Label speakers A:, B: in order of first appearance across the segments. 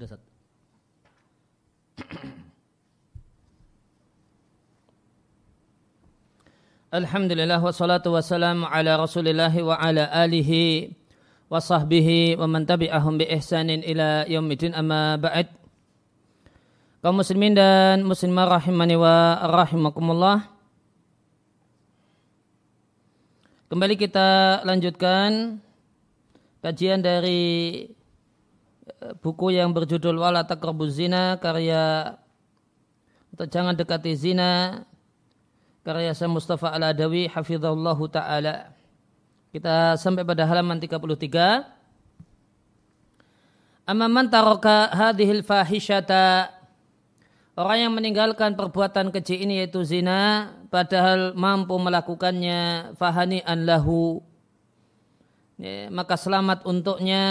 A: Udah satu. Alhamdulillah wassalatu wassalamu ala rasulillah wa ala alihi wa sahbihi wa man tabi'ahum bi ihsanin ila yaumidin amma ba'd kaum muslimin dan muslimah rahimani wa rahimakumullah kembali kita lanjutkan kajian dari buku yang berjudul Wala Taqrabuz Zina karya atau jangan dekati zina karya saya Mustafa Al-Adawi hafizallahu taala. Kita sampai pada halaman 33. Amma man taraka hadhil fahishata Orang yang meninggalkan perbuatan keji ini yaitu zina padahal mampu melakukannya fahani an lahu ya, maka selamat untuknya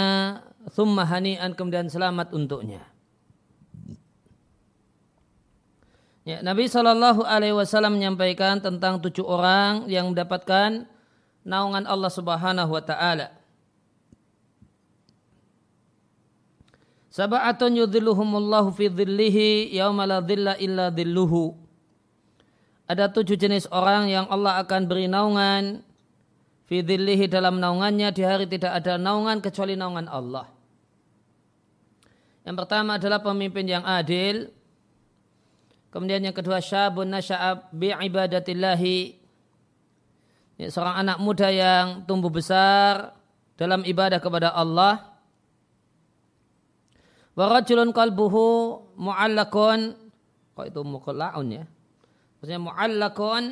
A: thumma hani'an kemudian selamat untuknya. Ya, Nabi Shallallahu Alaihi Wasallam menyampaikan tentang tujuh orang yang mendapatkan naungan Allah Subhanahu Wa Taala. Sab'atun yudhilluhumullahu fi dhillihi yawma la dhilla illa dhilluhu. Ada tujuh jenis orang yang Allah akan beri naungan fi dhillihi dalam naungannya di hari tidak ada naungan kecuali naungan Allah. Yang pertama adalah pemimpin yang adil, Kemudian yang kedua syabun nasya'ab bi'ibadatillahi. Seorang anak muda yang tumbuh besar dalam ibadah kepada Allah. Wa rajulun qalbuhu mu'allakun. Kok itu muqalla'un ya? Maksudnya mu'allakun.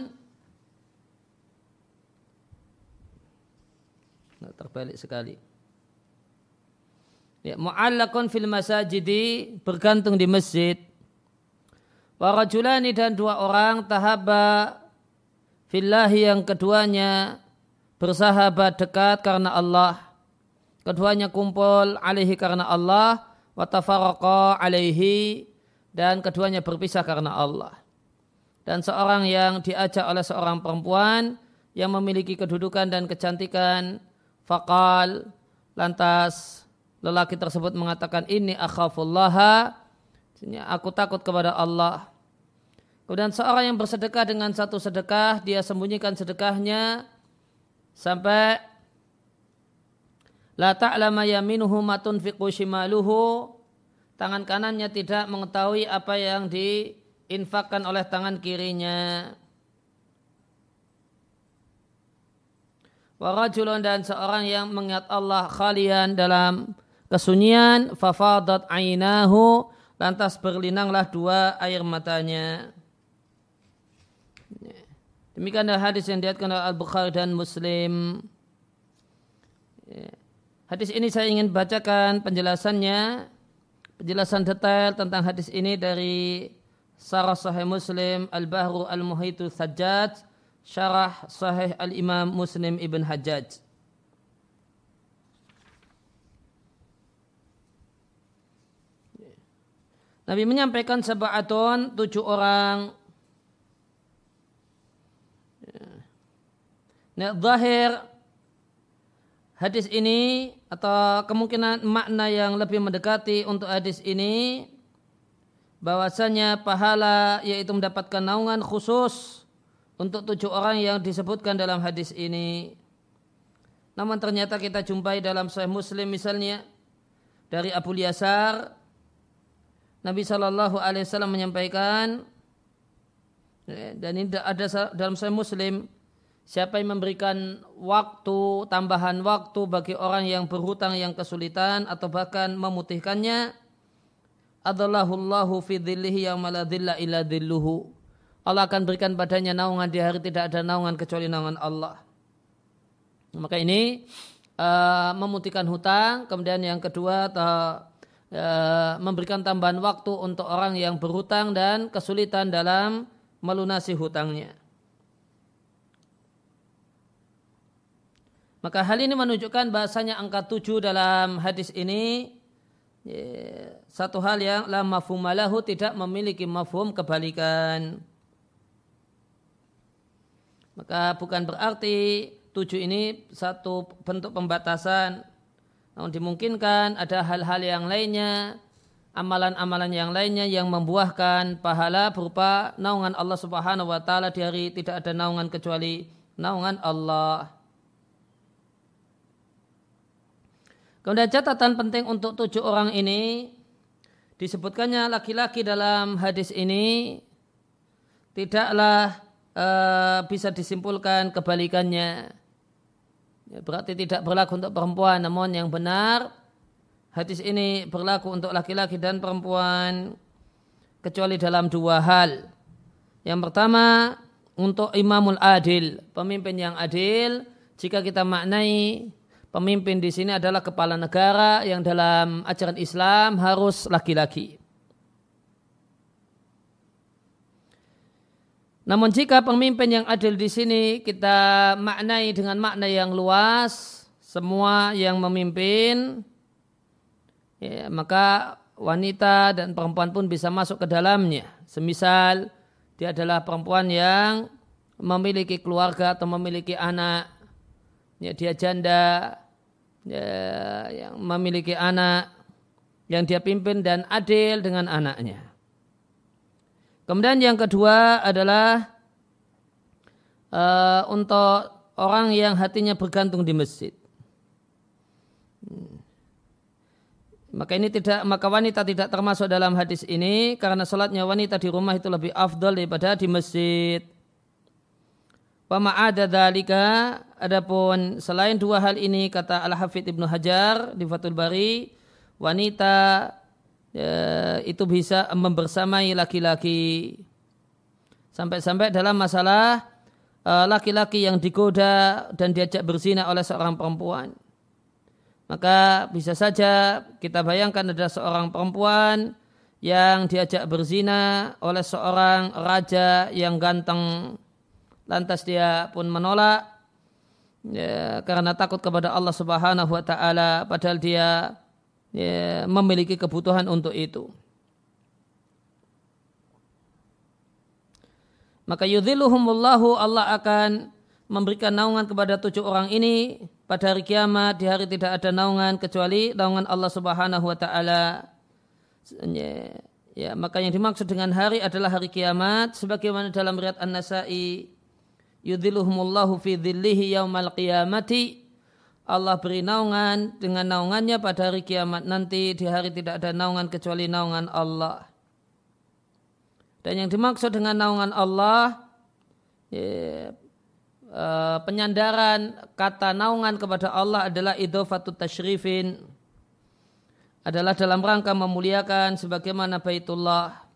A: Terbalik sekali. Ya, mu'allakun fil masajidi bergantung di masjid Warajulani dan dua orang tahaba fillahi yang keduanya bersahabat dekat karena Allah. Keduanya kumpul alaihi karena Allah. Watafaraqa alaihi dan keduanya berpisah karena Allah. Dan seorang yang diajak oleh seorang perempuan yang memiliki kedudukan dan kecantikan. Fakal lantas lelaki tersebut mengatakan ini akhafullaha aku takut kepada Allah. Kemudian seorang yang bersedekah dengan satu sedekah, dia sembunyikan sedekahnya sampai la ta'lama yaminuhu matun shimaluhu tangan kanannya tidak mengetahui apa yang diinfakkan oleh tangan kirinya. Warajulun dan seorang yang mengingat Allah khalian dalam kesunyian fafadat ainahu lantas berlinanglah dua air matanya. Demikian hadis yang diatkan oleh Al-Bukhari dan Muslim. Hadis ini saya ingin bacakan penjelasannya, penjelasan detail tentang hadis ini dari Sarah Sahih Muslim Al-Bahru Al-Muhitu Sajjad, Syarah Sahih Al-Imam Muslim Ibn Hajjaj. Nabi menyampaikan sebaatun tujuh orang. Nah, zahir hadis ini atau kemungkinan makna yang lebih mendekati untuk hadis ini bahwasanya pahala yaitu mendapatkan naungan khusus untuk tujuh orang yang disebutkan dalam hadis ini. Namun ternyata kita jumpai dalam Sahih Muslim misalnya dari Abu Yasar Nabi Shallallahu Alaihi Wasallam menyampaikan ya, dan ini ada dalam Sahih Muslim siapa yang memberikan waktu tambahan waktu bagi orang yang berhutang yang kesulitan atau bahkan memutihkannya adallahullahu fi dhillihi yang maladilla ila dhilluhu Allah akan berikan padanya naungan di hari tidak ada naungan kecuali naungan Allah maka ini uh, memutihkan hutang kemudian yang kedua uh, Ya, memberikan tambahan waktu untuk orang yang berhutang dan kesulitan dalam melunasi hutangnya. Maka hal ini menunjukkan bahasanya angka tujuh dalam hadis ini satu hal yang la tidak memiliki mafhum kebalikan. Maka bukan berarti tujuh ini satu bentuk pembatasan namun dimungkinkan ada hal-hal yang lainnya amalan-amalan yang lainnya yang membuahkan pahala berupa naungan Allah Subhanahu wa taala di hari tidak ada naungan kecuali naungan Allah. Kemudian catatan penting untuk tujuh orang ini disebutkannya laki-laki dalam hadis ini tidaklah e, bisa disimpulkan kebalikannya. Ya, berarti tidak berlaku untuk perempuan, namun yang benar hadis ini berlaku untuk laki-laki dan perempuan kecuali dalam dua hal. Yang pertama untuk imamul adil, pemimpin yang adil, jika kita maknai pemimpin di sini adalah kepala negara yang dalam ajaran Islam harus laki-laki. Namun jika pemimpin yang adil di sini kita maknai dengan makna yang luas, semua yang memimpin, ya, maka wanita dan perempuan pun bisa masuk ke dalamnya. Semisal dia adalah perempuan yang memiliki keluarga atau memiliki anak, ya, dia janda, ya, yang memiliki anak yang dia pimpin dan adil dengan anaknya. Kemudian yang kedua adalah uh, untuk orang yang hatinya bergantung di masjid. Hmm. Maka ini tidak maka wanita tidak termasuk dalam hadis ini karena sholatnya wanita di rumah itu lebih afdal daripada di masjid. Wa ma'ada dalika adapun selain dua hal ini kata Al-Hafidh Ibnu Hajar di Fathul Bari wanita ya, itu bisa membersamai laki-laki. Sampai-sampai dalam masalah eh, laki-laki yang digoda dan diajak berzina oleh seorang perempuan. Maka bisa saja kita bayangkan ada seorang perempuan yang diajak berzina oleh seorang raja yang ganteng. Lantas dia pun menolak ya, karena takut kepada Allah Subhanahu wa taala padahal dia ya, memiliki kebutuhan untuk itu. Maka yudhiluhumullahu Allah akan memberikan naungan kepada tujuh orang ini pada hari kiamat di hari tidak ada naungan kecuali naungan Allah Subhanahu wa taala. Ya, ya, maka yang dimaksud dengan hari adalah hari kiamat sebagaimana dalam riwayat An-Nasa'i yudhiluhumullahu fi dhillihi yaumal qiyamati Allah beri naungan dengan naungannya pada hari kiamat nanti di hari tidak ada naungan kecuali naungan Allah. Dan yang dimaksud dengan naungan Allah uh, penyandaran kata naungan kepada Allah adalah idhofatut tashrifin adalah dalam rangka memuliakan sebagaimana Baitullah.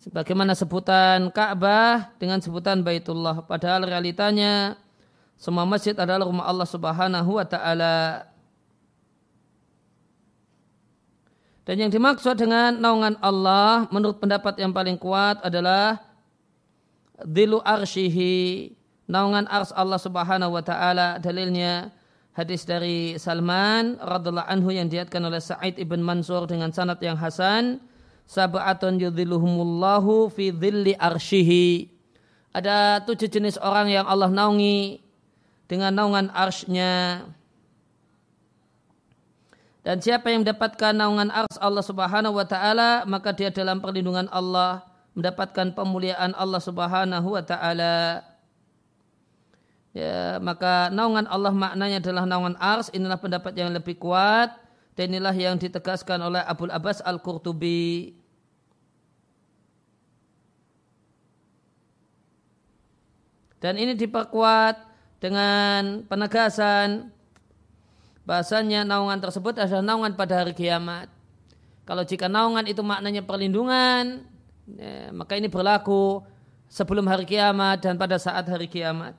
A: Sebagaimana sebutan Ka'bah dengan sebutan Baitullah. Padahal realitanya semua masjid adalah rumah Allah Subhanahu wa taala. Dan yang dimaksud dengan naungan Allah menurut pendapat yang paling kuat adalah dilu arshihi naungan ars Allah Subhanahu wa taala. Dalilnya hadis dari Salman radhiallahu anhu yang diatkan oleh Sa'id ibn Mansur dengan sanad yang hasan. Sab'atun yudhilluhumullahu fi dhilli arshihi. Ada tujuh jenis orang yang Allah naungi dengan naungan arsnya. Dan siapa yang mendapatkan naungan ars Allah subhanahu wa ta'ala, maka dia dalam perlindungan Allah, mendapatkan pemuliaan Allah subhanahu wa ta'ala. Ya, maka naungan Allah maknanya adalah naungan ars, inilah pendapat yang lebih kuat, dan inilah yang ditegaskan oleh Abu Abbas Al-Qurtubi. Dan ini diperkuat dengan penegasan bahasanya naungan tersebut adalah naungan pada hari kiamat. Kalau jika naungan itu maknanya perlindungan, ya, maka ini berlaku sebelum hari kiamat dan pada saat hari kiamat.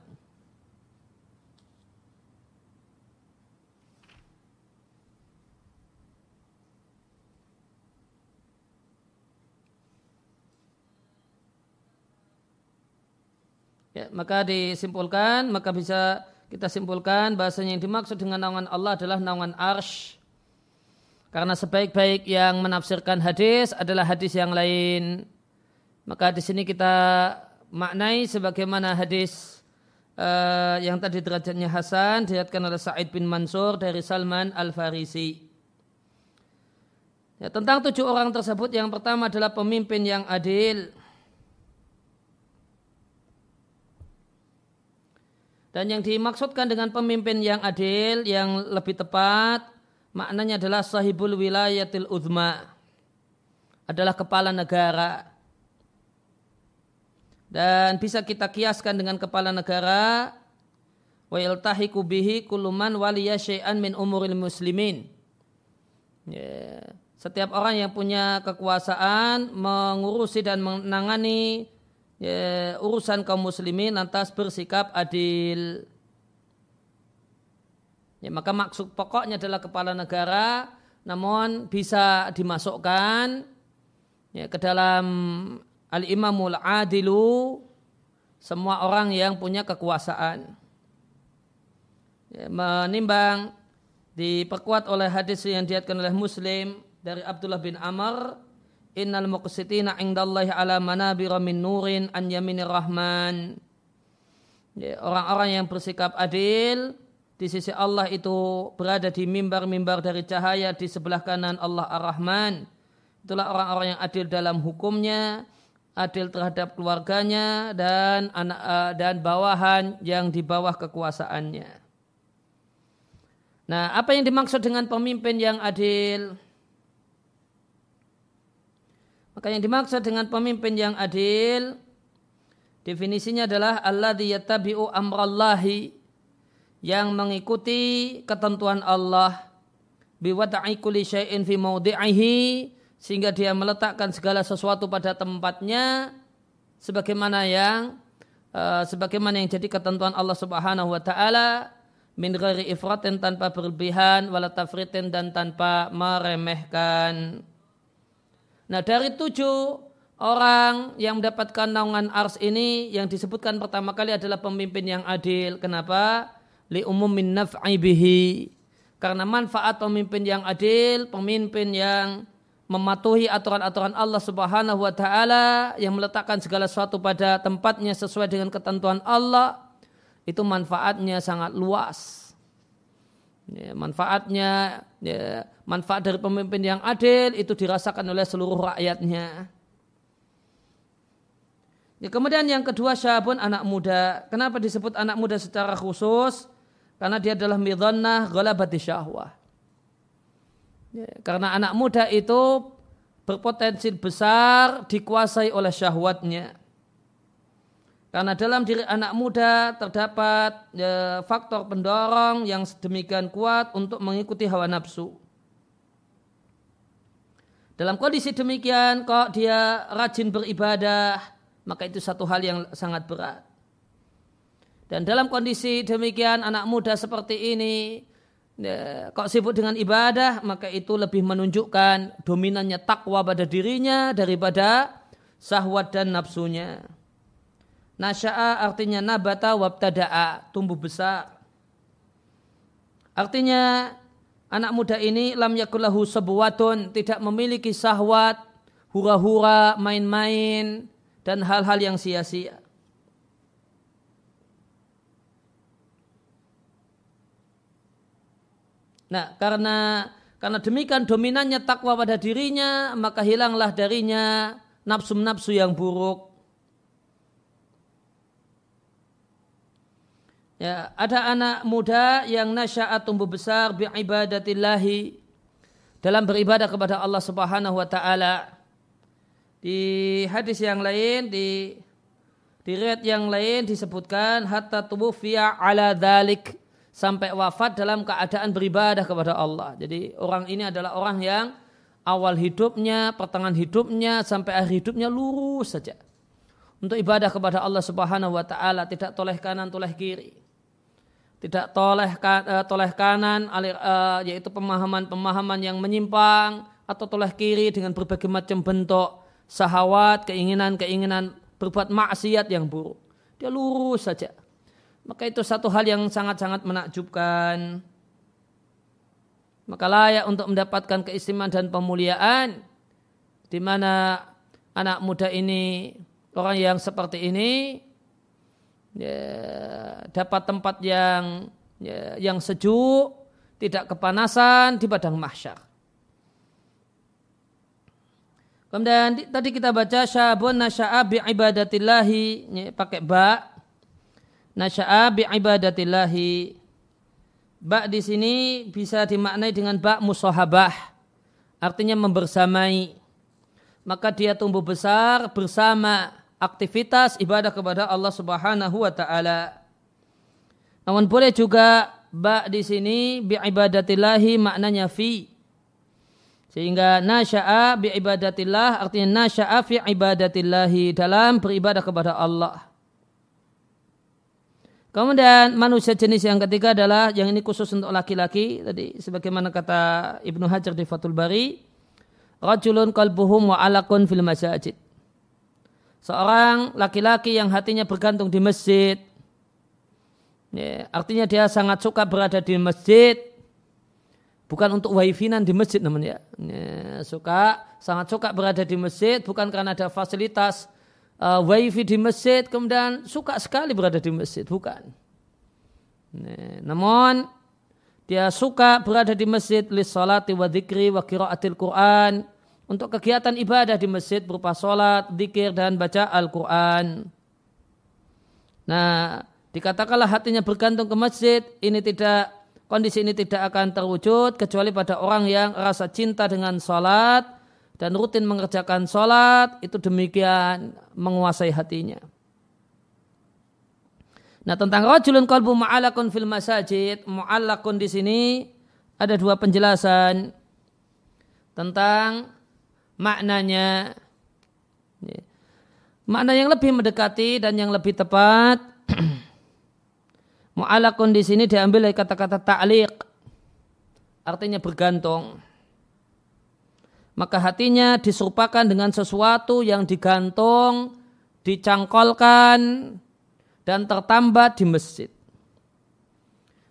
A: Ya, maka disimpulkan, maka bisa kita simpulkan bahasanya yang dimaksud dengan naungan Allah adalah naungan arsh. Karena sebaik-baik yang menafsirkan hadis adalah hadis yang lain. Maka di sini kita maknai sebagaimana hadis uh, yang tadi derajatnya Hasan dilihatkan oleh Sa'id bin Mansur dari Salman Al-Farisi. Ya, tentang tujuh orang tersebut yang pertama adalah pemimpin yang adil. Dan yang dimaksudkan dengan pemimpin yang adil, yang lebih tepat, maknanya adalah sahibul wilayatil uzma. Adalah kepala negara. Dan bisa kita kiaskan dengan kepala negara, wa yaltahiku bihi kuluman waliya syai'an min umuril muslimin. Ya. Setiap orang yang punya kekuasaan mengurusi dan menangani ya, urusan kaum muslimin lantas bersikap adil. Ya, maka maksud pokoknya adalah kepala negara, namun bisa dimasukkan ya, ke dalam al-imamul adilu semua orang yang punya kekuasaan. Ya, menimbang diperkuat oleh hadis yang diatkan oleh Muslim dari Abdullah bin Amr Innal muqsitina indallahi ala manabira min nurin an yaminir rahman. Ya, orang-orang yang bersikap adil di sisi Allah itu berada di mimbar-mimbar dari cahaya di sebelah kanan Allah Ar-Rahman. Itulah orang-orang yang adil dalam hukumnya, adil terhadap keluarganya dan anak uh, dan bawahan yang di bawah kekuasaannya. Nah, apa yang dimaksud dengan pemimpin yang adil? Maka yang dimaksud dengan pemimpin yang adil definisinya adalah alladzi yattabi'u amrallahi yang mengikuti ketentuan Allah biwada'i kulli syai'in fi mawdi'ihi sehingga dia meletakkan segala sesuatu pada tempatnya sebagaimana yang uh, sebagaimana yang jadi ketentuan Allah Subhanahu wa taala min ghairi ifratin tanpa berlebihan wala tafritin dan tanpa meremehkan. Nah dari tujuh orang yang mendapatkan naungan ars ini yang disebutkan pertama kali adalah pemimpin yang adil. Kenapa? Li umumin naf'i bihi. Karena manfaat pemimpin yang adil, pemimpin yang mematuhi aturan-aturan Allah Subhanahu wa taala yang meletakkan segala sesuatu pada tempatnya sesuai dengan ketentuan Allah itu manfaatnya sangat luas. Ya, manfaatnya, ya, manfaat dari pemimpin yang adil itu dirasakan oleh seluruh rakyatnya. Ya, kemudian yang kedua syabun anak muda. Kenapa disebut anak muda secara khusus? Karena dia adalah midhannah ghalabati syahwah. Ya, karena anak muda itu berpotensi besar dikuasai oleh syahwatnya. Karena dalam diri anak muda terdapat ya, faktor pendorong yang sedemikian kuat untuk mengikuti hawa nafsu. Dalam kondisi demikian kok dia rajin beribadah, maka itu satu hal yang sangat berat. Dan dalam kondisi demikian anak muda seperti ini ya, kok sibuk dengan ibadah, maka itu lebih menunjukkan dominannya takwa pada dirinya daripada sahwat dan nafsunya. Nasya'a artinya nabata wabtada'a, tumbuh besar. Artinya anak muda ini lam yakullahu sebuatun, tidak memiliki sahwat, hura-hura, main-main, dan hal-hal yang sia-sia. Nah, karena karena demikian dominannya takwa pada dirinya, maka hilanglah darinya nafsu-nafsu yang buruk. Ya, ada anak muda yang nasya'at tumbuh besar bi ibadatillahi dalam beribadah kepada Allah Subhanahu wa taala. Di hadis yang lain di di riwayat yang lain disebutkan hatta tubufiya ala dalik sampai wafat dalam keadaan beribadah kepada Allah. Jadi orang ini adalah orang yang awal hidupnya, pertengahan hidupnya sampai akhir hidupnya lurus saja. Untuk ibadah kepada Allah Subhanahu wa taala tidak toleh kanan toleh kiri tidak toleh, uh, toleh kanan uh, yaitu pemahaman-pemahaman yang menyimpang atau toleh kiri dengan berbagai macam bentuk sahawat, keinginan-keinginan berbuat maksiat yang buruk. Dia lurus saja. Maka itu satu hal yang sangat-sangat menakjubkan. Maka layak untuk mendapatkan keistimewaan dan pemuliaan di mana anak muda ini orang yang seperti ini ya, dapat tempat yang ya, yang sejuk, tidak kepanasan di padang mahsyar. Kemudian tadi kita baca syabun nasya'a bi ibadatillahi pakai ba. Nasya'a bi ibadatillahi. Ba di sini bisa dimaknai dengan ba musahabah. Artinya membersamai. Maka dia tumbuh besar bersama aktivitas ibadah kepada Allah Subhanahu wa taala. Namun boleh juga ba di sini bi ibadatillahi maknanya fi sehingga nasya'a bi ibadatillah artinya nasya'a fi ibadatillahi dalam beribadah kepada Allah. Kemudian manusia jenis yang ketiga adalah yang ini khusus untuk laki-laki tadi sebagaimana kata Ibnu Hajar di Fathul Bari rajulun qalbuhum wa alakun fil masajid. Seorang laki-laki yang hatinya bergantung di masjid. Ya, artinya dia sangat suka berada di masjid. Bukan untuk wifi-nan di masjid namanya. Ya, suka sangat suka berada di masjid bukan karena ada fasilitas uh, wifi di masjid kemudian suka sekali berada di masjid bukan. Ya, namun dia suka berada di masjid li salati wa dzikri wa qiraatil Quran untuk kegiatan ibadah di masjid berupa salat, zikir dan baca Al-Quran. Nah, dikatakanlah hatinya bergantung ke masjid, ini tidak Kondisi ini tidak akan terwujud kecuali pada orang yang rasa cinta dengan sholat dan rutin mengerjakan sholat itu demikian menguasai hatinya. Nah tentang rajulun qalbu mu'alakun fil masajid, mu'alakun di sini ada dua penjelasan tentang maknanya. Makna yang lebih mendekati dan yang lebih tepat Mu'alakun di sini diambil dari kata-kata ta'liq. Artinya bergantung. Maka hatinya diserupakan dengan sesuatu yang digantung, dicangkolkan, dan tertambat di masjid.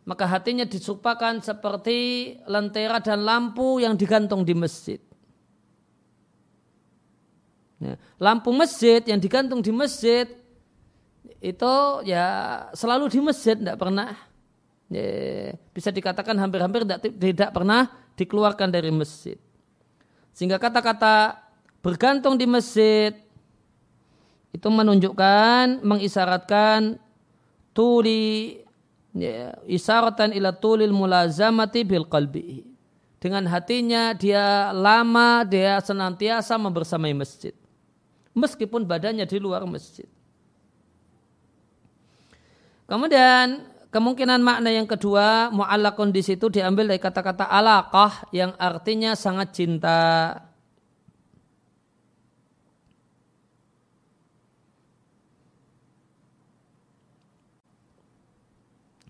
A: Maka hatinya diserupakan seperti lentera dan lampu yang digantung di masjid. Ya, lampu masjid yang digantung di masjid itu ya selalu di masjid tidak pernah. Ya, bisa dikatakan hampir-hampir tidak, tidak pernah dikeluarkan dari masjid. Sehingga kata-kata bergantung di masjid itu menunjukkan mengisyaratkan tuli ya, isaratan ila tulil mulazamati bil qalbi. Dengan hatinya dia lama dia senantiasa membersamai masjid meskipun badannya di luar masjid Kemudian kemungkinan makna yang kedua mu'allakun di situ diambil dari kata-kata alaqah yang artinya sangat cinta.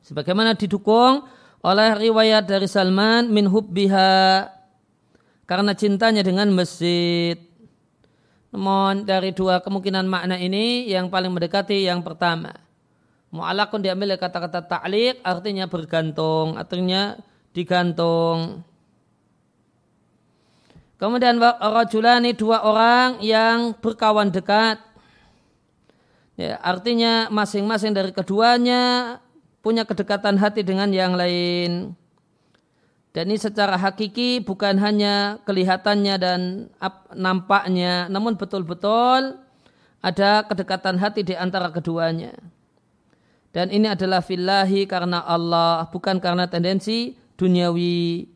A: Sebagaimana didukung oleh riwayat dari Salman min hubbiha karena cintanya dengan masjid. Namun dari dua kemungkinan makna ini yang paling mendekati yang pertama. Mu'alakun diambil kata-kata ta'liq artinya bergantung, artinya digantung. Kemudian rajulani dua orang yang berkawan dekat. Ya, artinya masing-masing dari keduanya punya kedekatan hati dengan yang lain. Dan ini secara hakiki bukan hanya kelihatannya dan nampaknya, namun betul-betul ada kedekatan hati di antara keduanya. Dan ini adalah fillahi karena Allah, bukan karena tendensi duniawi.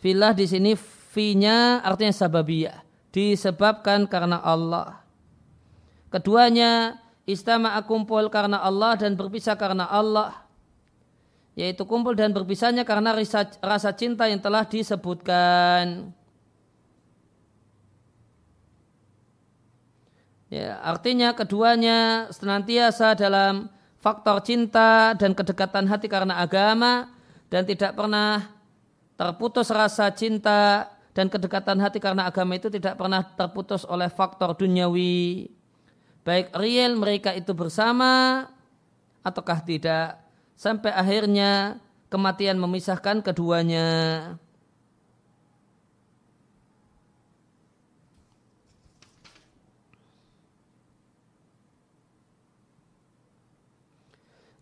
A: Fillah di sini fi-nya artinya sababiyah, disebabkan karena Allah. Keduanya istama kumpul karena Allah dan berpisah karena Allah. Yaitu kumpul dan berpisahnya karena rasa, cinta yang telah disebutkan. Ya, artinya keduanya senantiasa dalam faktor cinta dan kedekatan hati karena agama dan tidak pernah terputus rasa cinta dan kedekatan hati karena agama itu tidak pernah terputus oleh faktor duniawi. Baik real mereka itu bersama ataukah tidak sampai akhirnya kematian memisahkan keduanya.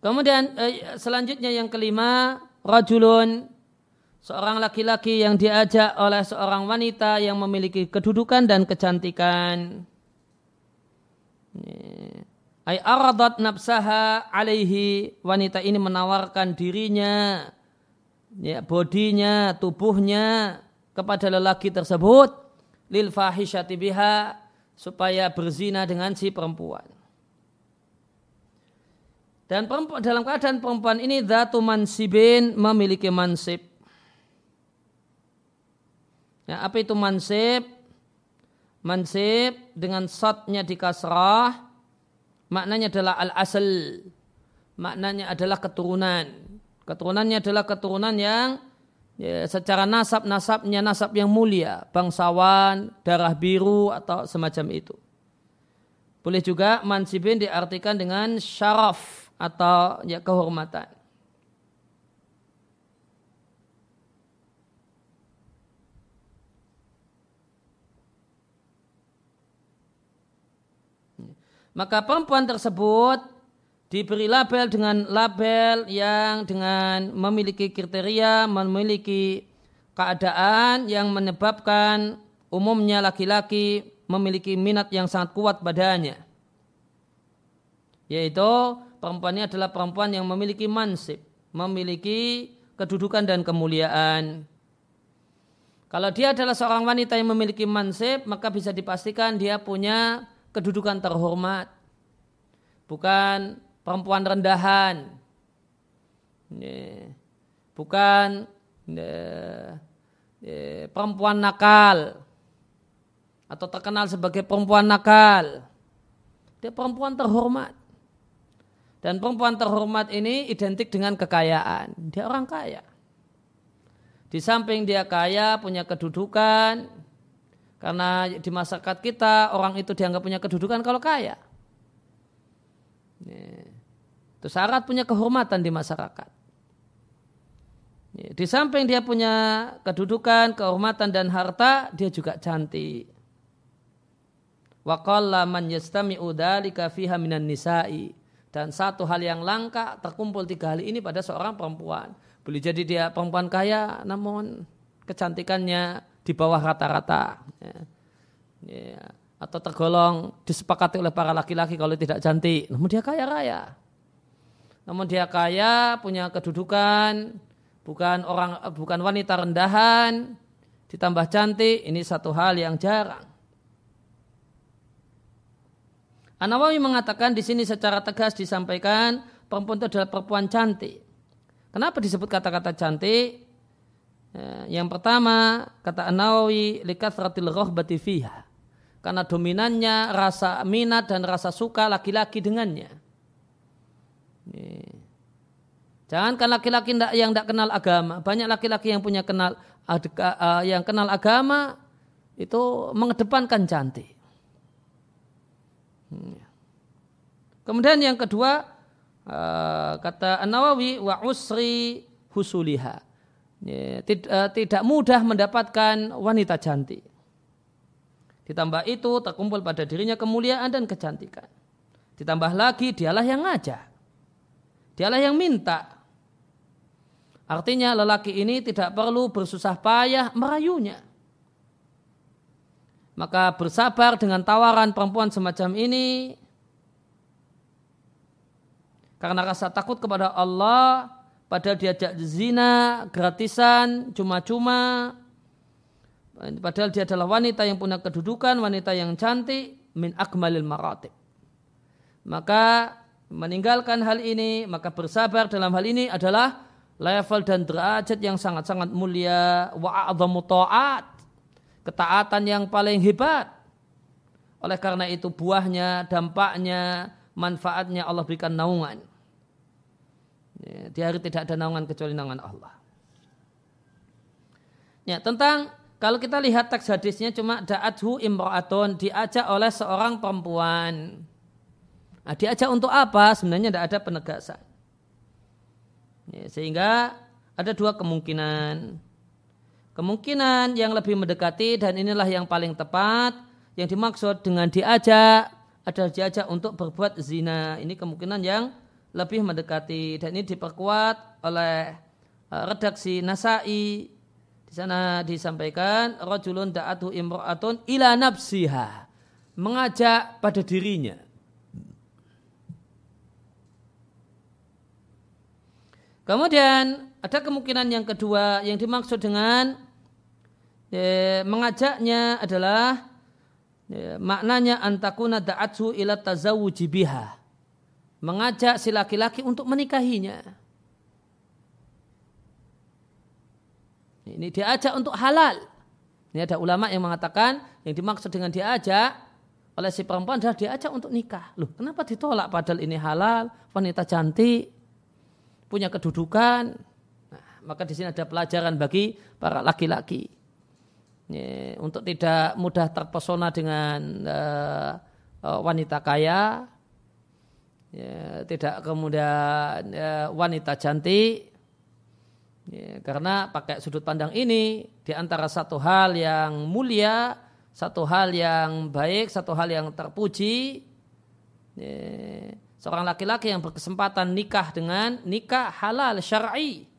A: Kemudian eh, selanjutnya yang kelima, rajulun seorang laki-laki yang diajak oleh seorang wanita yang memiliki kedudukan dan kecantikan. Ay aradat nafsaha alaihi wanita ini menawarkan dirinya ya bodinya tubuhnya kepada lelaki tersebut lil fahisyati biha supaya berzina dengan si perempuan. Dan perempuan, dalam keadaan perempuan ini dhatu mansibin memiliki mansib. Ya, apa itu mansib? Mansib dengan shotnya di kasrah maknanya adalah al-asal. Maknanya adalah keturunan. Keturunannya adalah keturunan yang ya, secara nasab nasabnya nasab yang mulia, bangsawan, darah biru atau semacam itu. Boleh juga mansibin diartikan dengan syaraf atau ya kehormatan. Maka perempuan tersebut diberi label dengan label yang dengan memiliki kriteria, memiliki keadaan yang menyebabkan umumnya laki-laki memiliki minat yang sangat kuat padanya. Yaitu perempuan ini adalah perempuan yang memiliki mansib, memiliki kedudukan dan kemuliaan. Kalau dia adalah seorang wanita yang memiliki mansib, maka bisa dipastikan dia punya kedudukan terhormat. Bukan perempuan rendahan. Bukan perempuan nakal. Atau terkenal sebagai perempuan nakal. Dia perempuan terhormat. Dan perempuan terhormat ini identik dengan kekayaan. Dia orang kaya. Di samping dia kaya, punya kedudukan. Karena di masyarakat kita orang itu dianggap punya kedudukan kalau kaya. Itu syarat punya kehormatan di masyarakat. Di samping dia punya kedudukan, kehormatan dan harta, dia juga cantik. Wa qalla man yastami'u dzalika fiha minan nisa'i dan satu hal yang langka terkumpul tiga hal ini pada seorang perempuan. Boleh jadi dia perempuan kaya namun kecantikannya di bawah rata-rata. Ya. Ya. Atau tergolong disepakati oleh para laki-laki kalau tidak cantik. Namun dia kaya raya. Namun dia kaya, punya kedudukan, bukan orang bukan wanita rendahan, ditambah cantik, ini satu hal yang jarang. An-Nawawi mengatakan di sini secara tegas disampaikan perempuan itu adalah perempuan cantik. Kenapa disebut kata-kata cantik? Ya, yang pertama kata An-Nawawi likathratil rohbati fiha. Karena dominannya rasa minat dan rasa suka laki-laki dengannya. Jangankan laki-laki yang tidak kenal agama, banyak laki-laki yang punya kenal eh, yang kenal agama itu mengedepankan cantik. Hmm. Kemudian yang kedua kata An Nawawi wa usri husuliha. Ya, uh, tidak mudah mendapatkan wanita cantik. Ditambah itu terkumpul pada dirinya kemuliaan dan kecantikan. Ditambah lagi dialah yang ngajak. Dialah yang minta. Artinya lelaki ini tidak perlu bersusah payah merayunya maka bersabar dengan tawaran perempuan semacam ini karena rasa takut kepada Allah padahal diajak zina gratisan cuma-cuma padahal dia adalah wanita yang punya kedudukan wanita yang cantik min akmalil maratib maka meninggalkan hal ini maka bersabar dalam hal ini adalah level dan derajat yang sangat-sangat mulia wa ta'at ketaatan yang paling hebat. Oleh karena itu buahnya, dampaknya, manfaatnya Allah berikan naungan. Di hari tidak ada naungan kecuali naungan Allah. Ya, tentang kalau kita lihat teks hadisnya cuma da'athu imra'atun diajak oleh seorang perempuan. Nah, diajak untuk apa? Sebenarnya tidak ada penegasan. Ya, sehingga ada dua kemungkinan. Kemungkinan yang lebih mendekati dan inilah yang paling tepat yang dimaksud dengan diajak adalah diajak untuk berbuat zina. Ini kemungkinan yang lebih mendekati dan ini diperkuat oleh uh, redaksi Nasai Di sana disampaikan rajulun da'atu imra'atun ila nafsiha. Mengajak pada dirinya. Kemudian ada kemungkinan yang kedua yang dimaksud dengan ya, mengajaknya adalah ya, maknanya antakuna da'atsu ila tazawuji biha. Mengajak si laki-laki untuk menikahinya. Ini diajak untuk halal. Ini ada ulama yang mengatakan yang dimaksud dengan diajak oleh si perempuan adalah diajak untuk nikah. Loh, kenapa ditolak padahal ini halal, wanita cantik, punya kedudukan. Nah, maka di sini ada pelajaran bagi para laki-laki. Untuk tidak mudah terpesona dengan uh, wanita kaya, ya, tidak kemudian uh, wanita cantik, ya, karena pakai sudut pandang ini di antara satu hal yang mulia, satu hal yang baik, satu hal yang terpuji. Ya, seorang laki-laki yang berkesempatan nikah dengan nikah halal syar'i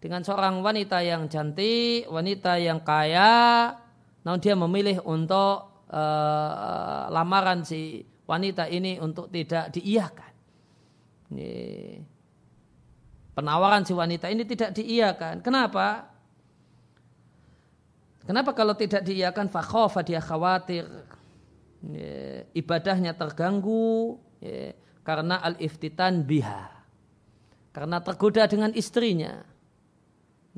A: dengan seorang wanita yang cantik, wanita yang kaya, namun dia memilih untuk uh, lamaran si wanita ini untuk tidak diiyakan. Ini, penawaran si wanita ini tidak diiyakan. Kenapa? Kenapa kalau tidak diiyakan fakhofa dia khawatir ya, ibadahnya terganggu ya, karena al-iftitan biha. Karena tergoda dengan istrinya.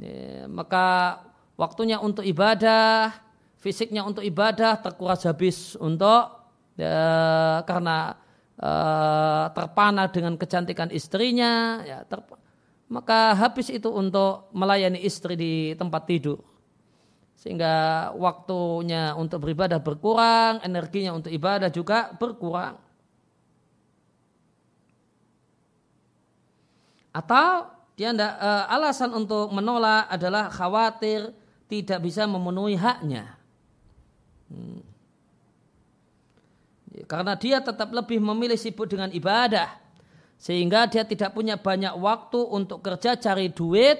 A: Ya, maka waktunya untuk ibadah, fisiknya untuk ibadah terkuras habis untuk ya, karena uh, terpana dengan kecantikan istrinya, ya, maka habis itu untuk melayani istri di tempat tidur. Sehingga waktunya untuk beribadah berkurang, energinya untuk ibadah juga berkurang. Atau dia anda, e, alasan untuk menolak adalah khawatir tidak bisa memenuhi haknya. Hmm. Karena dia tetap lebih memilih sibuk dengan ibadah. Sehingga dia tidak punya banyak waktu untuk kerja cari duit.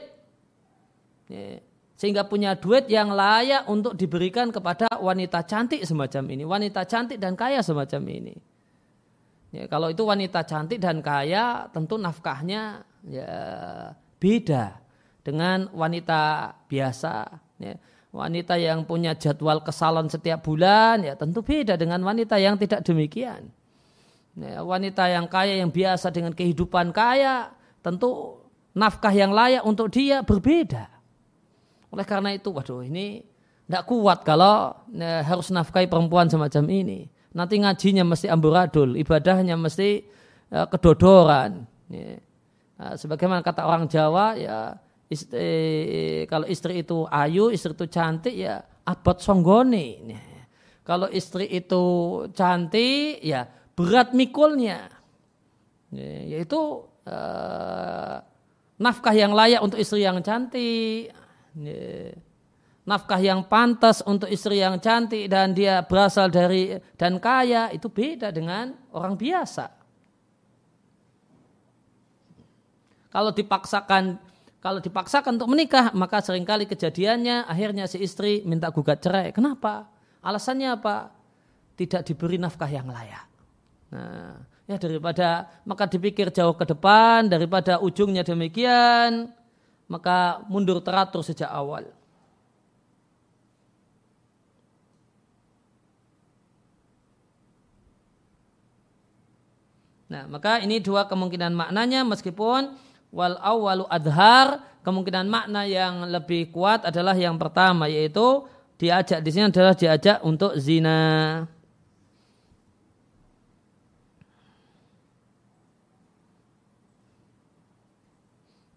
A: Ya. Sehingga punya duit yang layak untuk diberikan kepada wanita cantik semacam ini. Wanita cantik dan kaya semacam ini. Ya, kalau itu wanita cantik dan kaya, tentu nafkahnya ya beda dengan wanita biasa. Ya. Wanita yang punya jadwal kesalon setiap bulan ya tentu beda dengan wanita yang tidak demikian. Ya, wanita yang kaya yang biasa dengan kehidupan kaya tentu nafkah yang layak untuk dia berbeda. Oleh karena itu, waduh ini tidak kuat kalau ya, harus nafkahi perempuan semacam ini. Nanti ngajinya mesti amburadul, ibadahnya mesti ya, kedodoran. Ya. Nah, sebagaimana kata orang Jawa ya istri, kalau istri itu ayu, istri itu cantik ya abad songgone. Kalau istri itu cantik ya berat mikulnya. Ya, yaitu uh, nafkah yang layak untuk istri yang cantik. Nafkah yang pantas untuk istri yang cantik dan dia berasal dari dan kaya itu beda dengan orang biasa. Kalau dipaksakan kalau dipaksakan untuk menikah, maka sering kali kejadiannya akhirnya si istri minta gugat cerai. Kenapa? Alasannya apa? Tidak diberi nafkah yang layak. Nah, ya daripada maka dipikir jauh ke depan daripada ujungnya demikian, maka mundur teratur sejak awal. Nah, maka ini dua kemungkinan maknanya meskipun wal awwalu adhar kemungkinan makna yang lebih kuat adalah yang pertama yaitu diajak di sini adalah diajak untuk zina.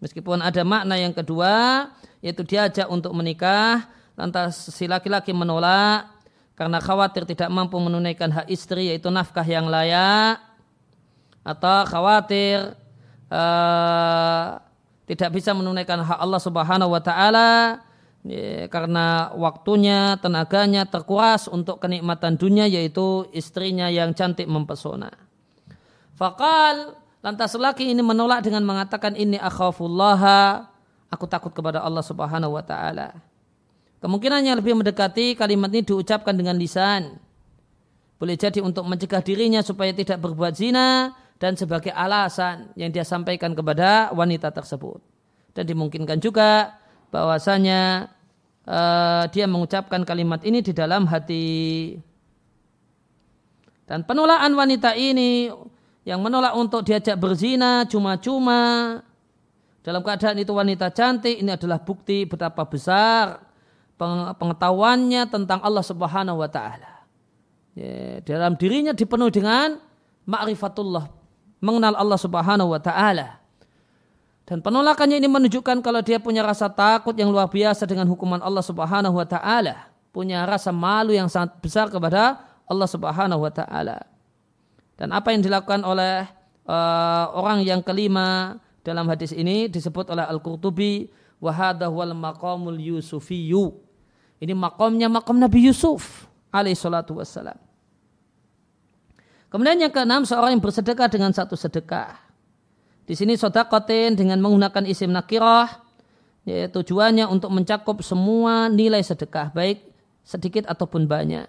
A: Meskipun ada makna yang kedua yaitu diajak untuk menikah lantas si laki-laki menolak karena khawatir tidak mampu menunaikan hak istri yaitu nafkah yang layak atau khawatir uh, tidak bisa menunaikan hak Allah Subhanahu wa taala ya, karena waktunya, tenaganya terkuras untuk kenikmatan dunia yaitu istrinya yang cantik mempesona. Fakal lantas laki ini menolak dengan mengatakan ini akhafullah aku takut kepada Allah Subhanahu wa taala. Kemungkinan yang lebih mendekati kalimat ini diucapkan dengan lisan. Boleh jadi untuk mencegah dirinya supaya tidak berbuat zina dan sebagai alasan yang dia sampaikan kepada wanita tersebut. Dan dimungkinkan juga bahwasanya uh, dia mengucapkan kalimat ini di dalam hati. Dan penolakan wanita ini yang menolak untuk diajak berzina cuma-cuma dalam keadaan itu wanita cantik ini adalah bukti betapa besar pengetahuannya tentang Allah Subhanahu wa taala. Ya, dalam dirinya dipenuhi dengan ma'rifatullah, mengenal Allah Subhanahu wa taala. Dan penolakannya ini menunjukkan kalau dia punya rasa takut yang luar biasa dengan hukuman Allah Subhanahu wa taala, punya rasa malu yang sangat besar kepada Allah Subhanahu wa taala. Dan apa yang dilakukan oleh uh, orang yang kelima dalam hadis ini disebut oleh Al-Qurtubi wahada wal maqamul yusufiyu ini makomnya makom Nabi Yusuf alaihi salatu wassalam. Kemudian yang keenam seorang yang bersedekah dengan satu sedekah. Di sini sodakotin dengan menggunakan isim nakirah yaitu tujuannya untuk mencakup semua nilai sedekah baik sedikit ataupun banyak.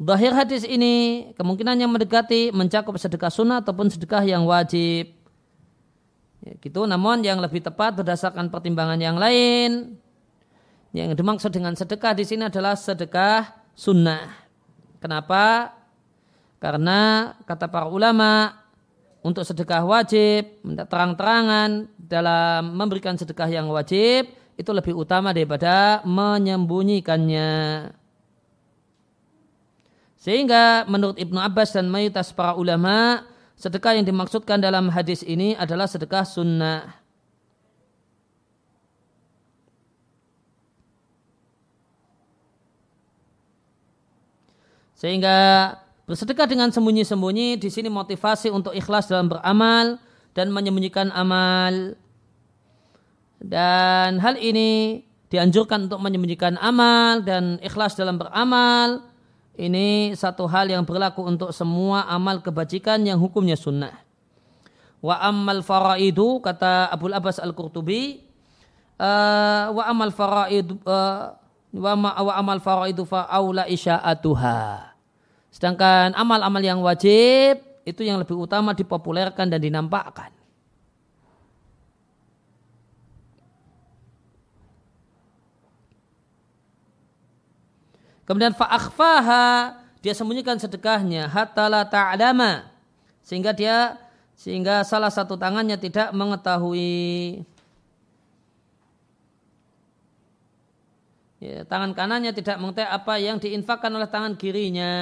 A: Bahir hadis ini kemungkinan yang mendekati mencakup sedekah sunnah ataupun sedekah yang wajib. Ya, gitu, namun yang lebih tepat berdasarkan pertimbangan yang lain yang dimaksud dengan sedekah di sini adalah sedekah sunnah. Kenapa? Karena kata para ulama untuk sedekah wajib, terang-terangan dalam memberikan sedekah yang wajib itu lebih utama daripada menyembunyikannya. Sehingga menurut Ibnu Abbas dan mayoritas para ulama, sedekah yang dimaksudkan dalam hadis ini adalah sedekah sunnah. Sehingga bersedekah dengan sembunyi-sembunyi di sini motivasi untuk ikhlas dalam beramal dan menyembunyikan amal. Dan hal ini dianjurkan untuk menyembunyikan amal dan ikhlas dalam beramal. Ini satu hal yang berlaku untuk semua amal kebajikan yang hukumnya sunnah. Wa amal faraidu kata Abu Abbas Al-Qurtubi uh, wa amal faraidu uh, wa, ma, wa amal faraidu fa aula isya'atuha Sedangkan amal-amal yang wajib itu yang lebih utama dipopulerkan dan dinampakkan. Kemudian fa'akhfaha dia sembunyikan sedekahnya hatta la ta'lama sehingga dia sehingga salah satu tangannya tidak mengetahui ya, tangan kanannya tidak mengetahui apa yang diinfakkan oleh tangan kirinya.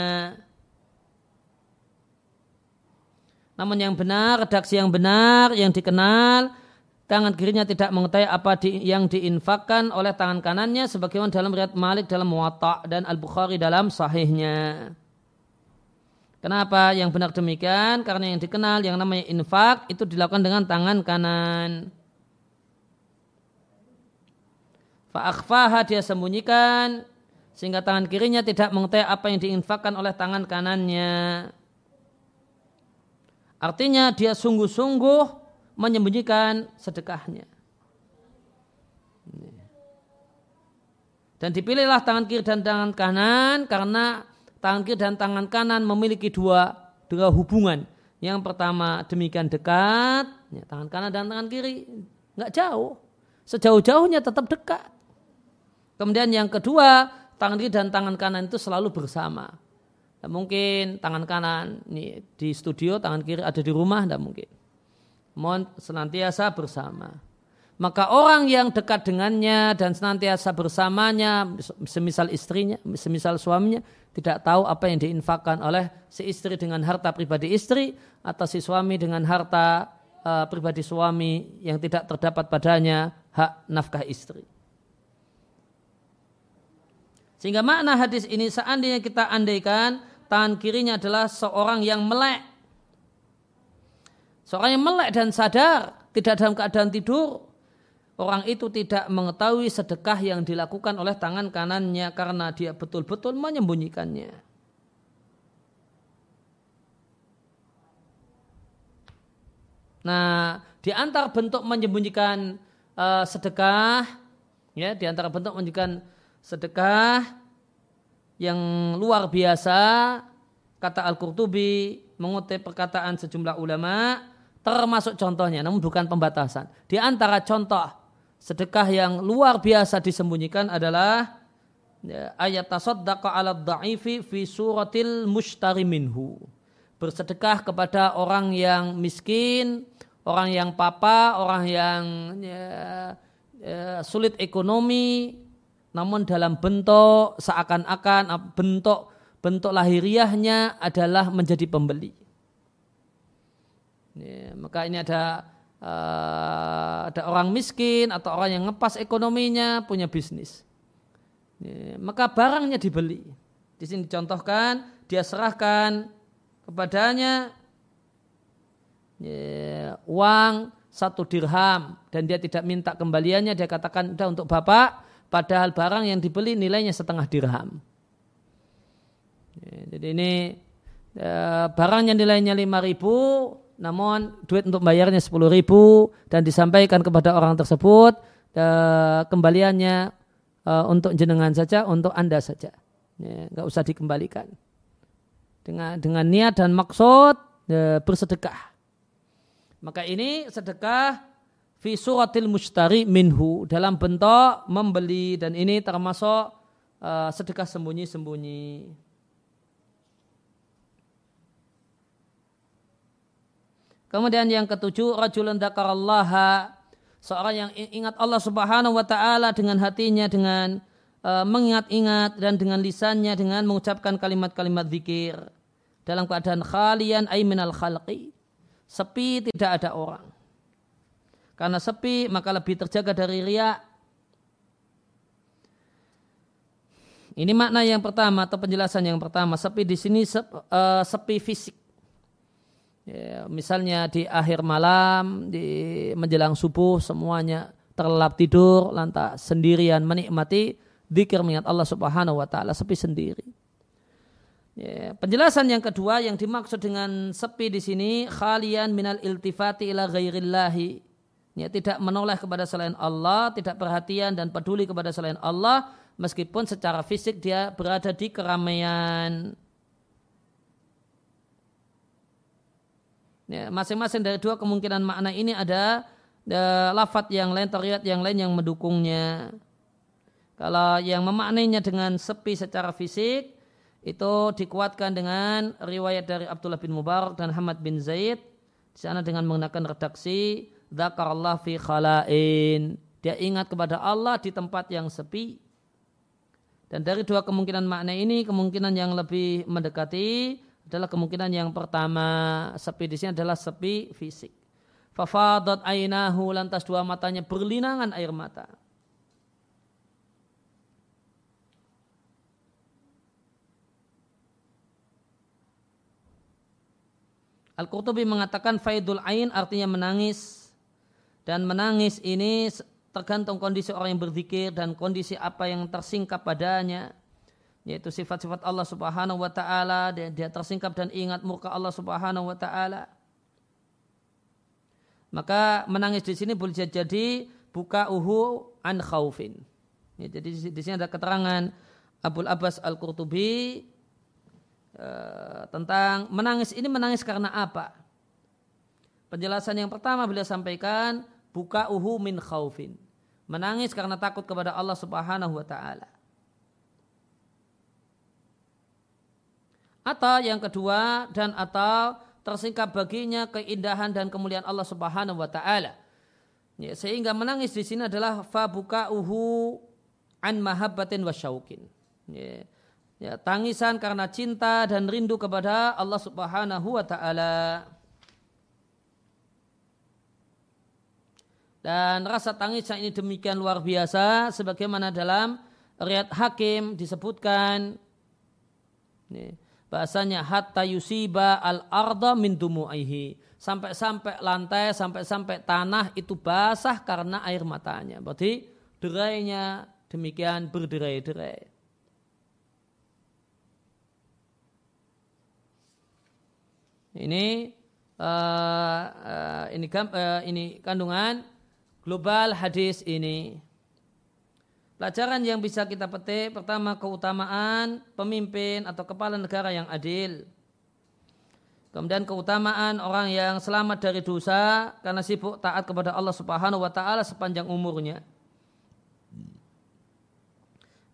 A: Namun yang benar, redaksi yang benar, yang dikenal, tangan kirinya tidak mengetahui apa di, yang diinfakkan oleh tangan kanannya sebagaimana dalam riwayat Malik dalam Muwatta dan Al-Bukhari dalam sahihnya. Kenapa yang benar demikian? Karena yang dikenal yang namanya infak itu dilakukan dengan tangan kanan. Fa'akhfaha dia sembunyikan sehingga tangan kirinya tidak mengetahui apa yang diinfakkan oleh tangan kanannya. Artinya dia sungguh-sungguh menyembunyikan sedekahnya. Dan dipilihlah tangan kiri dan tangan kanan karena tangan kiri dan tangan kanan memiliki dua dua hubungan. Yang pertama demikian dekat, ya, tangan kanan dan tangan kiri nggak jauh, sejauh-jauhnya tetap dekat. Kemudian yang kedua, tangan kiri dan tangan kanan itu selalu bersama. Tidak mungkin tangan kanan ini di studio, tangan kiri ada di rumah, tidak mungkin. Mohon senantiasa bersama. Maka orang yang dekat dengannya dan senantiasa bersamanya, semisal istrinya, semisal suaminya, tidak tahu apa yang diinfakkan oleh si istri dengan harta pribadi istri atau si suami dengan harta uh, pribadi suami yang tidak terdapat padanya hak nafkah istri. Sehingga makna hadis ini seandainya kita andaikan tangan kirinya adalah seorang yang melek. Seorang yang melek dan sadar tidak dalam keadaan tidur. Orang itu tidak mengetahui sedekah yang dilakukan oleh tangan kanannya karena dia betul-betul menyembunyikannya. Nah, di antar bentuk menyembunyikan uh, sedekah Ya, di antara bentuk menunjukkan sedekah yang luar biasa kata Al-Qurtubi mengutip perkataan sejumlah ulama termasuk contohnya namun bukan pembatasan. Di antara contoh sedekah yang luar biasa disembunyikan adalah ya, ayat tasaddaqa ala dha'ifi fi suratil mushtari minhu. Bersedekah kepada orang yang miskin, orang yang papa, orang yang ya, ya, sulit ekonomi, namun dalam bentuk seakan-akan bentuk bentuk lahiriahnya adalah menjadi pembeli. Ya, maka ini ada uh, ada orang miskin atau orang yang ngepas ekonominya punya bisnis. Ya, maka barangnya dibeli. Di sini dicontohkan dia serahkan kepadanya ya, uang satu dirham dan dia tidak minta kembaliannya dia katakan udah untuk bapak padahal barang yang dibeli nilainya setengah dirham. Ya, jadi ini ya, barangnya nilainya lima ribu, namun duit untuk bayarnya sepuluh ribu dan disampaikan kepada orang tersebut ya, kembaliannya uh, untuk jenengan saja, untuk anda saja, ya, nggak usah dikembalikan. Dengan dengan niat dan maksud bersedekah. Maka ini sedekah fi suratil mustari minhu dalam bentuk membeli dan ini termasuk uh, sedekah sembunyi-sembunyi. Kemudian yang ketujuh rajulun dzakarallaha seorang yang ingat Allah Subhanahu wa taala dengan hatinya dengan uh, mengingat-ingat dan dengan lisannya dengan mengucapkan kalimat-kalimat zikir dalam keadaan khalian ay minal khalqi sepi tidak ada orang karena sepi maka lebih terjaga dari riak. Ini makna yang pertama atau penjelasan yang pertama. Sepi di sini sepi, uh, sepi fisik. Ya, misalnya di akhir malam, di menjelang subuh semuanya terlelap tidur, lantas sendirian menikmati zikir mengingat Allah Subhanahu wa taala sepi sendiri. Ya, penjelasan yang kedua yang dimaksud dengan sepi di sini khalian minal iltifati ila ghairillahi ya, tidak menoleh kepada selain Allah, tidak perhatian dan peduli kepada selain Allah, meskipun secara fisik dia berada di keramaian. Ya, masing-masing dari dua kemungkinan makna ini ada uh, lafat yang lain, terlihat yang lain yang mendukungnya. Kalau yang memaknainya dengan sepi secara fisik, itu dikuatkan dengan riwayat dari Abdullah bin Mubarak dan Hamad bin Zaid. Di sana dengan menggunakan redaksi Zakarallah fi khalain. Dia ingat kepada Allah di tempat yang sepi. Dan dari dua kemungkinan makna ini, kemungkinan yang lebih mendekati adalah kemungkinan yang pertama. Sepi di sini adalah sepi fisik. Fafadat ainahu lantas dua matanya berlinangan air mata. Al-Qurtubi mengatakan faidul ain artinya menangis dan menangis ini tergantung kondisi orang yang berzikir dan kondisi apa yang tersingkap padanya yaitu sifat-sifat Allah Subhanahu wa taala. Dia, dia tersingkap dan ingat muka Allah Subhanahu wa taala. Maka menangis di sini boleh jadi buka uhu an khaufin. Ya, jadi di sini ada keterangan Abdul Abbas Al Qurtubi uh, tentang menangis ini menangis karena apa? Penjelasan yang pertama beliau sampaikan buka uhu min khaufin. Menangis karena takut kepada Allah Subhanahu wa taala. Atau yang kedua dan atau tersingkap baginya keindahan dan kemuliaan Allah Subhanahu wa taala. Ya, sehingga menangis di sini adalah fa buka uhu an mahabbatin wa syaukin. Ya, ya, tangisan karena cinta dan rindu kepada Allah Subhanahu wa taala. Dan rasa tangisnya ini demikian luar biasa sebagaimana dalam riat hakim disebutkan. Ini, bahasanya hatta yusiba al arda min dumu'ihi. Sampai-sampai lantai sampai-sampai tanah itu basah karena air matanya. Berarti derainya demikian berderai-derai. Ini uh, uh, ini uh, ini kandungan global hadis ini. Pelajaran yang bisa kita petik pertama keutamaan pemimpin atau kepala negara yang adil. Kemudian keutamaan orang yang selamat dari dosa karena sibuk taat kepada Allah Subhanahu wa taala sepanjang umurnya.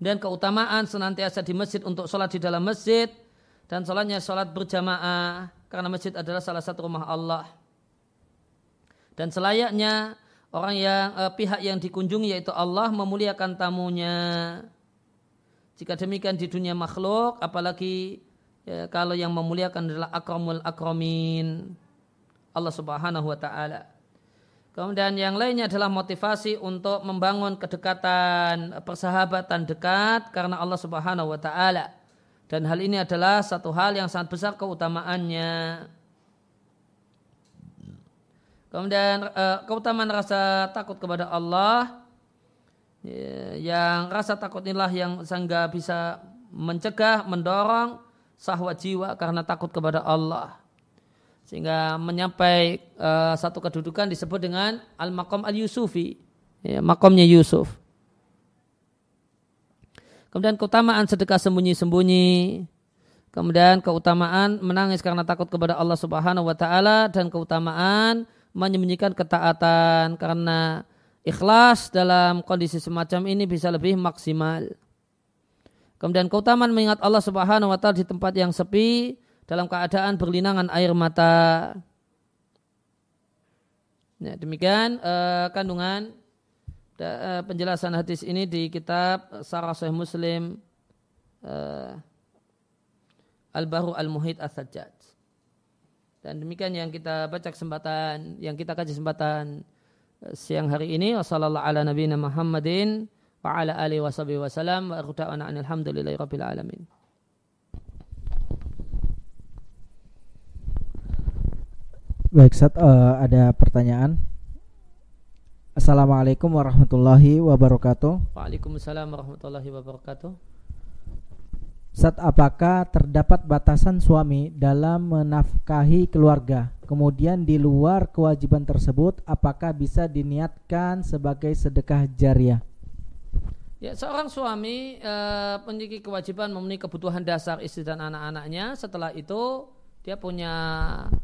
A: Dan keutamaan senantiasa di masjid untuk sholat di dalam masjid dan sholatnya sholat berjamaah karena masjid adalah salah satu rumah Allah. Dan selayaknya orang yang eh, pihak yang dikunjungi yaitu Allah memuliakan tamunya. Jika demikian di dunia makhluk, apalagi ya, kalau yang memuliakan adalah akramul akramin Allah Subhanahu wa taala. Kemudian yang lainnya adalah motivasi untuk membangun kedekatan persahabatan dekat karena Allah Subhanahu wa taala. Dan hal ini adalah satu hal yang sangat besar keutamaannya. Kemudian uh, keutamaan rasa takut kepada Allah ya, yang rasa takut inilah yang sehingga bisa mencegah, mendorong sahwat jiwa karena takut kepada Allah. Sehingga menyampai uh, satu kedudukan disebut dengan al-maqam al-yusufi. Ya, makomnya Yusuf. Kemudian keutamaan sedekah sembunyi-sembunyi. Kemudian keutamaan menangis karena takut kepada Allah Subhanahu wa taala dan keutamaan menyembunyikan ketaatan karena ikhlas dalam kondisi semacam ini bisa lebih maksimal. Kemudian keutamaan mengingat Allah Subhanahu wa taala di tempat yang sepi dalam keadaan berlinangan air mata. Ya, demikian uh, kandungan uh, penjelasan hadis ini di kitab Sarah Sahih Muslim uh, Al-Baru Al-Muhid As-Sajjad. Dan demikian yang kita baca kesempatan, yang kita kaji kesempatan eh, siang hari ini. Wassalamualaikum ala nabiyina Muhammadin wa ala alihi wa sahbihi wa salam wa arhuda'ana alhamdulillahi rabbil alamin.
B: Baik, saat uh, eh, ada pertanyaan. Assalamualaikum warahmatullahi wabarakatuh.
A: Waalaikumsalam warahmatullahi wabarakatuh.
B: Saat apakah terdapat batasan suami dalam menafkahi keluarga? Kemudian di luar kewajiban tersebut, apakah bisa diniatkan sebagai sedekah jariah?
A: Ya, seorang suami e, memiliki kewajiban memenuhi kebutuhan dasar istri dan anak-anaknya. Setelah itu dia punya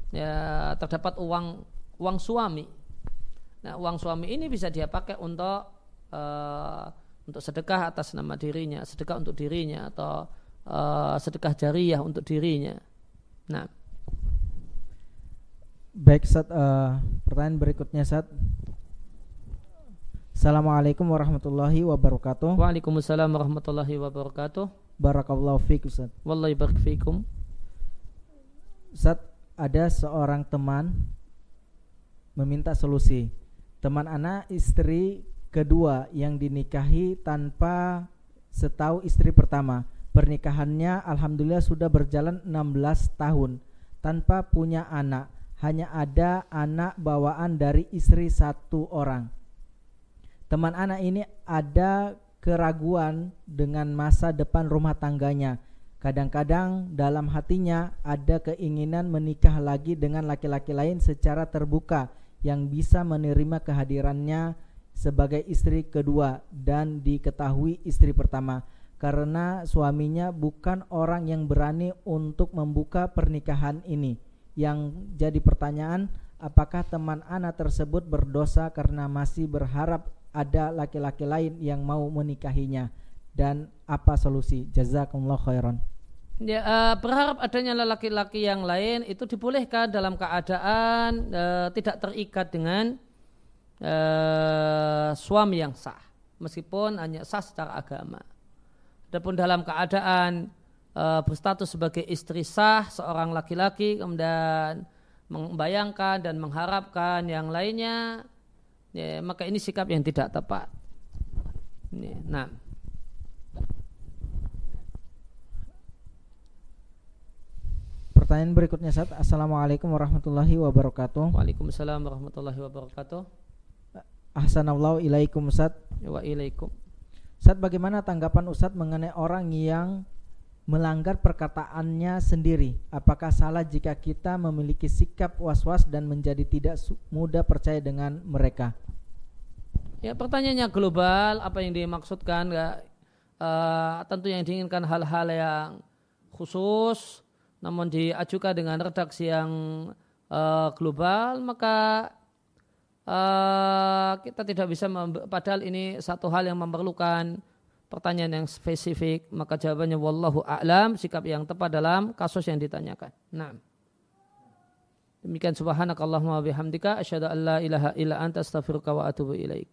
A: ya, terdapat uang uang suami. Nah, uang suami ini bisa dia pakai untuk e, untuk sedekah atas nama dirinya, sedekah untuk dirinya atau uh, sedekah jariah untuk dirinya. Nah,
B: baik saat uh, eh, pertanyaan berikutnya saat Assalamualaikum warahmatullahi wabarakatuh.
A: Waalaikumsalam warahmatullahi wabarakatuh.
B: Barakallahu fiik Ustaz.
A: Wallahi barik fiikum.
B: Ustaz, ada seorang teman meminta solusi. Teman anak istri kedua yang dinikahi tanpa setahu istri pertama Pernikahannya alhamdulillah sudah berjalan 16 tahun tanpa punya anak. Hanya ada anak bawaan dari istri satu orang. Teman anak ini ada keraguan dengan masa depan rumah tangganya. Kadang-kadang dalam hatinya ada keinginan menikah lagi dengan laki-laki lain secara terbuka yang bisa menerima kehadirannya sebagai istri kedua dan diketahui istri pertama karena suaminya bukan orang yang berani untuk membuka pernikahan ini. Yang jadi pertanyaan, apakah teman anak tersebut berdosa karena masih berharap ada laki-laki lain yang mau menikahinya dan apa solusi? Jazakumullah khairan.
A: Ya, uh, berharap adanya laki-laki yang lain itu dibolehkan dalam keadaan uh, tidak terikat dengan uh, suami yang sah, meskipun hanya sah secara agama. Adapun dalam keadaan e, berstatus sebagai istri sah seorang laki-laki kemudian membayangkan dan mengharapkan yang lainnya ya, maka ini sikap yang tidak tepat. Nah,
B: Pertanyaan berikutnya saat Assalamualaikum warahmatullahi wabarakatuh.
A: Waalaikumsalam warahmatullahi wabarakatuh.
B: Ahsanallahu ilaikum Ustaz.
A: Wa ilaikum.
B: Saat bagaimana tanggapan Ustadz mengenai orang yang melanggar perkataannya sendiri? Apakah salah jika kita memiliki sikap was-was dan menjadi tidak mudah percaya dengan mereka?
A: Ya pertanyaannya global, apa yang dimaksudkan? Ya, uh, tentu yang diinginkan hal-hal yang khusus, namun diajukan dengan redaksi yang uh, global, maka uh, kita tidak bisa, padahal ini satu hal yang memerlukan pertanyaan yang spesifik, maka jawabannya wallahu a'lam, sikap yang tepat dalam kasus yang ditanyakan. Nah. Demikian subhanakallahumma bihamdika asyhadu an la ilaha illa anta astaghfiruka wa atubu ilaik.